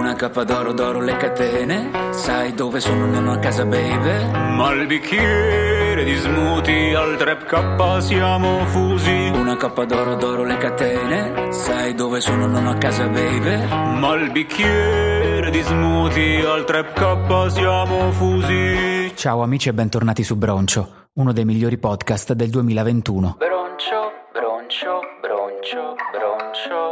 Una cappa d'oro, d'oro le catene. Sai dove sono? Non a casa, baby. Ma il bicchiere di smoothie al trap K siamo fusi. Una cappa d'oro, d'oro le catene. Sai dove sono? Non a casa, baby. Ma il bicchiere di smoothie al trap K siamo fusi. Ciao amici e bentornati su Broncio, uno dei migliori podcast del 2021. Broncio, broncio, broncio, broncio.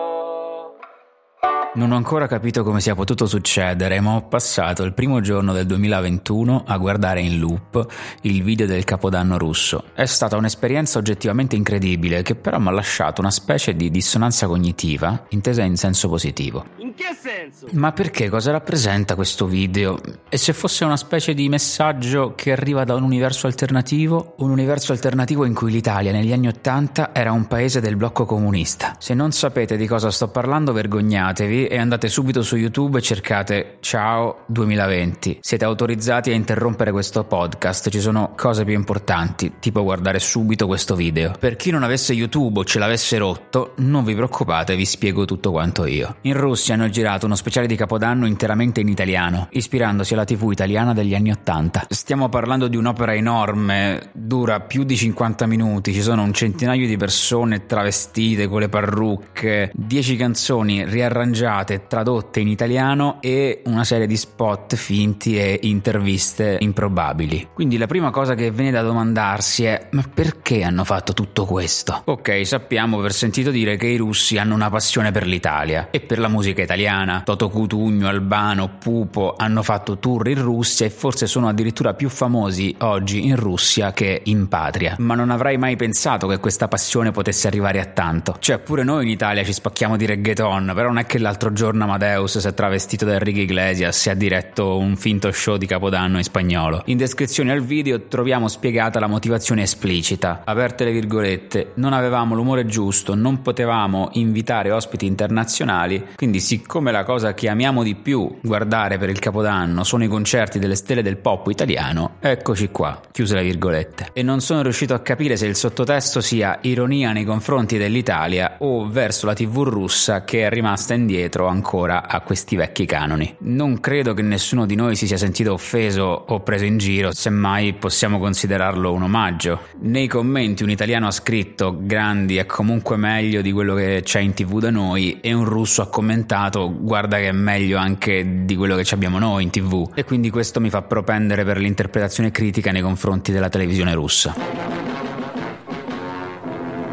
Non ho ancora capito come sia potuto succedere, ma ho passato il primo giorno del 2021 a guardare in loop il video del capodanno russo. È stata un'esperienza oggettivamente incredibile, che però mi ha lasciato una specie di dissonanza cognitiva, intesa in senso positivo. In che senso? Ma perché cosa rappresenta questo video? E se fosse una specie di messaggio che arriva da un universo alternativo? Un universo alternativo in cui l'Italia negli anni Ottanta era un paese del blocco comunista. Se non sapete di cosa sto parlando, vergognatevi e andate subito su YouTube e cercate Ciao 2020. Siete autorizzati a interrompere questo podcast, ci sono cose più importanti, tipo guardare subito questo video. Per chi non avesse YouTube o ce l'avesse rotto, non vi preoccupate, vi spiego tutto quanto io. In Russia hanno girato uno speciale di Capodanno interamente in italiano, ispirandosi alla TV italiana degli anni 80. Stiamo parlando di un'opera enorme, dura più di 50 minuti, ci sono un centinaio di persone travestite con le parrucche, 10 canzoni riarrangiate tradotte in italiano e una serie di spot finti e interviste improbabili. Quindi la prima cosa che viene da domandarsi è ma perché hanno fatto tutto questo? Ok, sappiamo per sentito dire che i russi hanno una passione per l'Italia e per la musica italiana. Toto Cutugno, Albano, Pupo hanno fatto tour in Russia e forse sono addirittura più famosi oggi in Russia che in patria. Ma non avrei mai pensato che questa passione potesse arrivare a tanto. Cioè pure noi in Italia ci spacchiamo di reggaeton, però non è che l'altro giorno Amadeus si è travestito da Enrique Iglesias e ha diretto un finto show di Capodanno in spagnolo. In descrizione al video troviamo spiegata la motivazione esplicita. Aperte le virgolette, non avevamo l'umore giusto, non potevamo invitare ospiti internazionali, quindi siccome la cosa che amiamo di più guardare per il Capodanno sono i concerti delle stelle del pop italiano, eccoci qua, chiuse le virgolette. E non sono riuscito a capire se il sottotesto sia ironia nei confronti dell'Italia o verso la TV russa che è rimasta indietro ancora a questi vecchi canoni. Non credo che nessuno di noi si sia sentito offeso o preso in giro, semmai possiamo considerarlo un omaggio. Nei commenti un italiano ha scritto grandi è comunque meglio di quello che c'è in tv da noi e un russo ha commentato guarda che è meglio anche di quello che abbiamo noi in tv e quindi questo mi fa propendere per l'interpretazione critica nei confronti della televisione russa.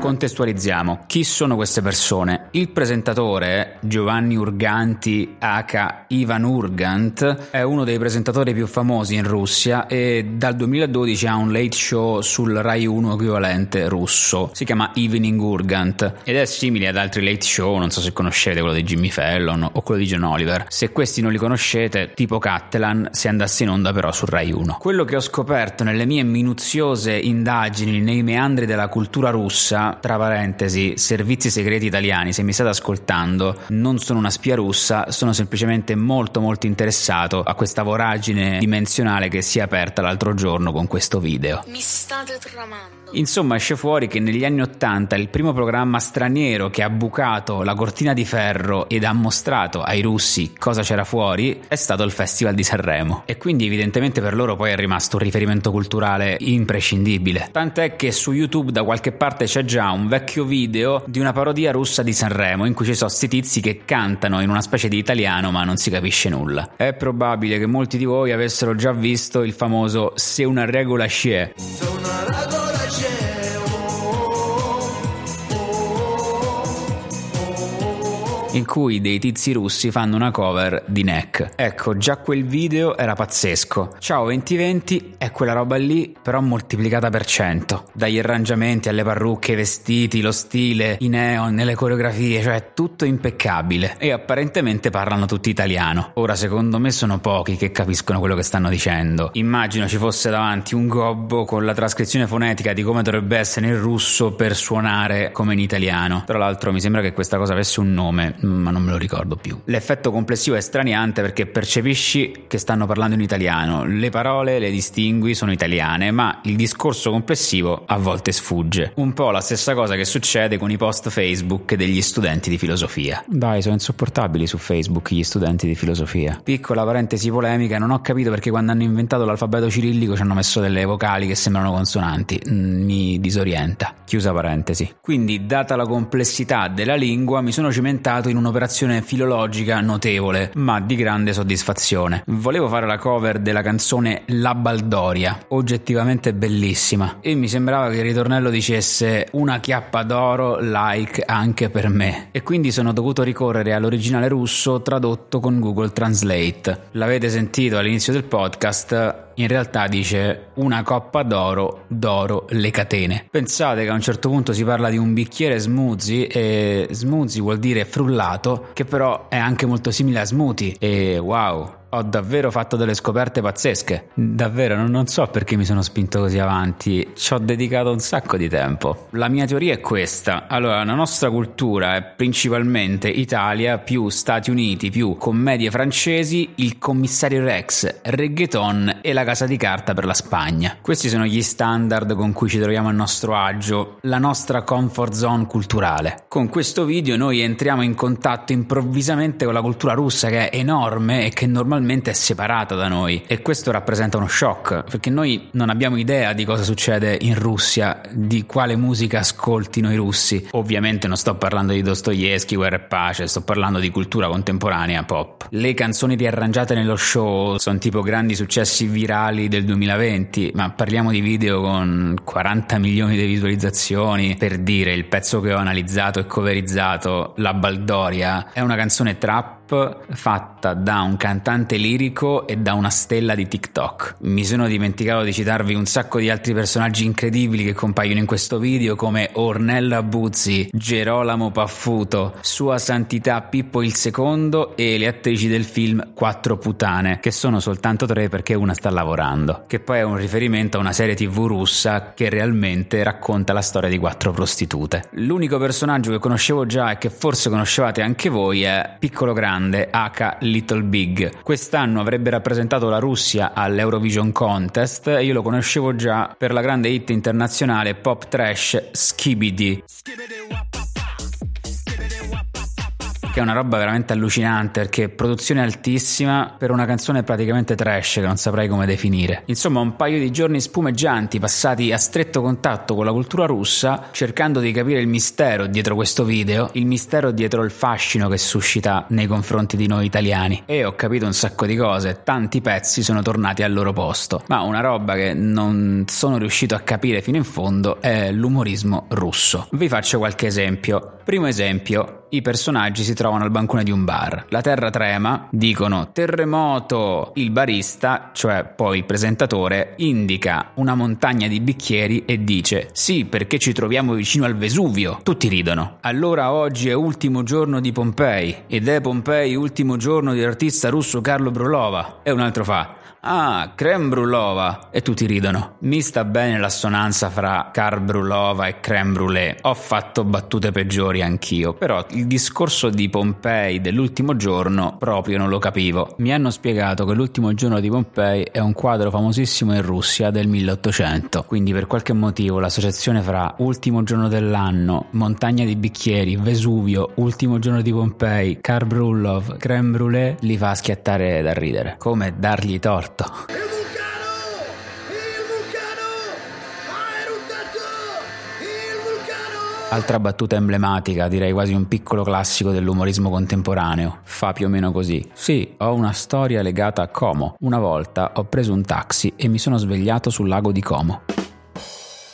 Contestualizziamo. Chi sono queste persone? Il presentatore, Giovanni Urganti, aka Ivan Urgant, è uno dei presentatori più famosi in Russia e dal 2012 ha un late show sul Rai 1 equivalente russo. Si chiama Evening Urgant ed è simile ad altri late show, non so se conoscete quello di Jimmy Fallon o quello di John Oliver. Se questi non li conoscete, tipo Cattelan, se andasse in onda però sul Rai 1. Quello che ho scoperto nelle mie minuziose indagini nei meandri della cultura russa tra parentesi, servizi segreti italiani, se mi state ascoltando, non sono una spia russa, sono semplicemente molto molto interessato a questa voragine dimensionale che si è aperta l'altro giorno con questo video. Mi state tramando. Insomma, esce fuori che negli anni Ottanta il primo programma straniero che ha bucato la cortina di ferro ed ha mostrato ai russi cosa c'era fuori è stato il Festival di Sanremo. E quindi evidentemente per loro poi è rimasto un riferimento culturale imprescindibile. Tant'è che su YouTube da qualche parte c'è già un vecchio video di una parodia russa di Sanremo in cui ci sono sti tizi che cantano in una specie di italiano ma non si capisce nulla. È probabile che molti di voi avessero già visto il famoso Se una regola c'è. In cui dei tizi russi fanno una cover di Neck. Ecco, già quel video era pazzesco. Ciao 2020 è quella roba lì, però moltiplicata per cento. Dagli arrangiamenti alle parrucche, ai vestiti, lo stile, i neon, le coreografie, cioè tutto impeccabile. E apparentemente parlano tutti italiano. Ora, secondo me, sono pochi che capiscono quello che stanno dicendo. Immagino ci fosse davanti un gobbo con la trascrizione fonetica di come dovrebbe essere in russo per suonare come in italiano. Tra l'altro, mi sembra che questa cosa avesse un nome ma non me lo ricordo più. L'effetto complessivo è straniante perché percepisci che stanno parlando in italiano, le parole le distingui, sono italiane, ma il discorso complessivo a volte sfugge. Un po' la stessa cosa che succede con i post Facebook degli studenti di filosofia. Dai, sono insopportabili su Facebook gli studenti di filosofia. Piccola parentesi polemica, non ho capito perché quando hanno inventato l'alfabeto cirillico ci hanno messo delle vocali che sembrano consonanti. Mm, mi disorienta. Chiusa parentesi. Quindi, data la complessità della lingua, mi sono cimentato in un'operazione filologica notevole, ma di grande soddisfazione. Volevo fare la cover della canzone La Baldoria, oggettivamente bellissima, e mi sembrava che il ritornello dicesse una chiappa d'oro like anche per me. E quindi sono dovuto ricorrere all'originale russo tradotto con Google Translate. L'avete sentito all'inizio del podcast, in realtà dice una coppa d'oro, d'oro le catene. Pensate che a un certo punto si parla di un bicchiere smoothie e smoothie vuol dire frullato, che però è anche molto simile a smoothie e wow, ho davvero fatto delle scoperte pazzesche. Davvero, non, so perché mi sono spinto così avanti. Ci ho dedicato un sacco di tempo. La mia teoria è questa. Allora, la nostra cultura è principalmente Italia più Stati Uniti più commedie francesi, il commissario Rex, reggaeton e la casa di carta per la Spagna. Questi sono gli standard con cui ci troviamo a nostro agio, la nostra comfort zone culturale. Con questo video noi entriamo in contatto improvvisamente con la cultura russa che è enorme e che normalmente è separata da noi e questo rappresenta uno shock perché noi non abbiamo idea di cosa succede in Russia, di quale musica ascoltino i russi. Ovviamente non sto parlando di Dostoevsky, Guerra e Pace, sto parlando di cultura contemporanea pop. Le canzoni riarrangiate nello show sono tipo grandi successi virali del 2020, ma parliamo di video con 40 milioni di visualizzazioni per dire il pezzo che ho analizzato e coverizzato, La Baldoria, è una canzone trap fatta da un cantante lirico e da una stella di TikTok. Mi sono dimenticato di citarvi un sacco di altri personaggi incredibili che compaiono in questo video come Ornella Buzzi, Gerolamo Paffuto, Sua Santità Pippo il II e le attrici del film Quattro Putane, che sono soltanto tre perché una sta lavorando, che poi è un riferimento a una serie tv russa che realmente racconta la storia di quattro prostitute. L'unico personaggio che conoscevo già e che forse conoscevate anche voi è Piccolo Grande grande H Little Big. Quest'anno avrebbe rappresentato la Russia all'Eurovision Contest e io lo conoscevo già per la grande hit internazionale pop trash Skibidi. Che è una roba veramente allucinante perché produzione altissima per una canzone praticamente trash che non saprei come definire. Insomma, un paio di giorni spumeggianti passati a stretto contatto con la cultura russa, cercando di capire il mistero dietro questo video, il mistero dietro il fascino che suscita nei confronti di noi italiani. E ho capito un sacco di cose, tanti pezzi sono tornati al loro posto. Ma una roba che non sono riuscito a capire fino in fondo è l'umorismo russo. Vi faccio qualche esempio. Primo esempio, i personaggi si trovano al bancone di un bar. La terra trema, dicono terremoto. Il barista, cioè poi il presentatore, indica una montagna di bicchieri e dice sì perché ci troviamo vicino al Vesuvio. Tutti ridono. Allora oggi è ultimo giorno di Pompei ed è Pompei ultimo giorno dell'artista russo Carlo Brulova. E un altro fa Ah, creme brulova! E tutti ridono. Mi sta bene l'assonanza fra car brulova e creme brûlée. Ho fatto battute peggiori anch'io, però il discorso di Pompei dell'ultimo giorno proprio non lo capivo. Mi hanno spiegato che l'ultimo giorno di Pompei è un quadro famosissimo in Russia del 1800, quindi per qualche motivo l'associazione fra ultimo giorno dell'anno, montagna di bicchieri, Vesuvio, ultimo giorno di Pompei, car brulov, creme brûlée li fa schiattare da ridere. Come dargli torto Altra battuta emblematica, direi quasi un piccolo classico dell'umorismo contemporaneo. Fa più o meno così. Sì, ho una storia legata a Como. Una volta ho preso un taxi e mi sono svegliato sul lago di Como.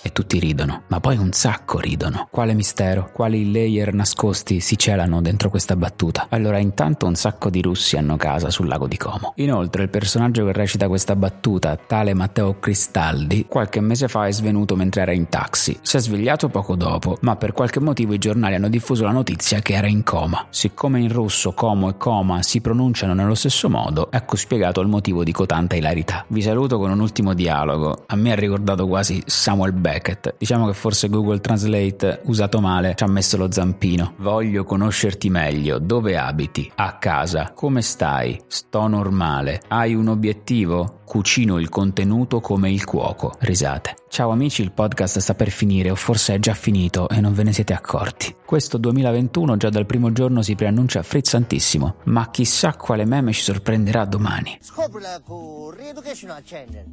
E tutti ridono, ma poi un sacco ridono. Quale mistero, quali layer nascosti si celano dentro questa battuta? Allora, intanto un sacco di russi hanno casa sul lago di Como. Inoltre, il personaggio che recita questa battuta, tale Matteo Cristaldi, qualche mese fa è svenuto mentre era in taxi. Si è svegliato poco dopo, ma per qualche motivo i giornali hanno diffuso la notizia che era in coma. Siccome in russo como e coma si pronunciano nello stesso modo, ecco spiegato il motivo di cotanta ilarità. Vi saluto con un ultimo dialogo. A me ha ricordato quasi Samuel Beckett Blackett. Diciamo che forse Google Translate usato male ci ha messo lo zampino. Voglio conoscerti meglio. Dove abiti? A casa. Come stai? Sto normale. Hai un obiettivo? Cucino il contenuto come il cuoco. Risate. Ciao amici, il podcast sta per finire o forse è già finito e non ve ne siete accorti. Questo 2021 già dal primo giorno si preannuncia frizzantissimo, ma chissà quale meme ci sorprenderà domani. Scoprila con Reeducation Channel.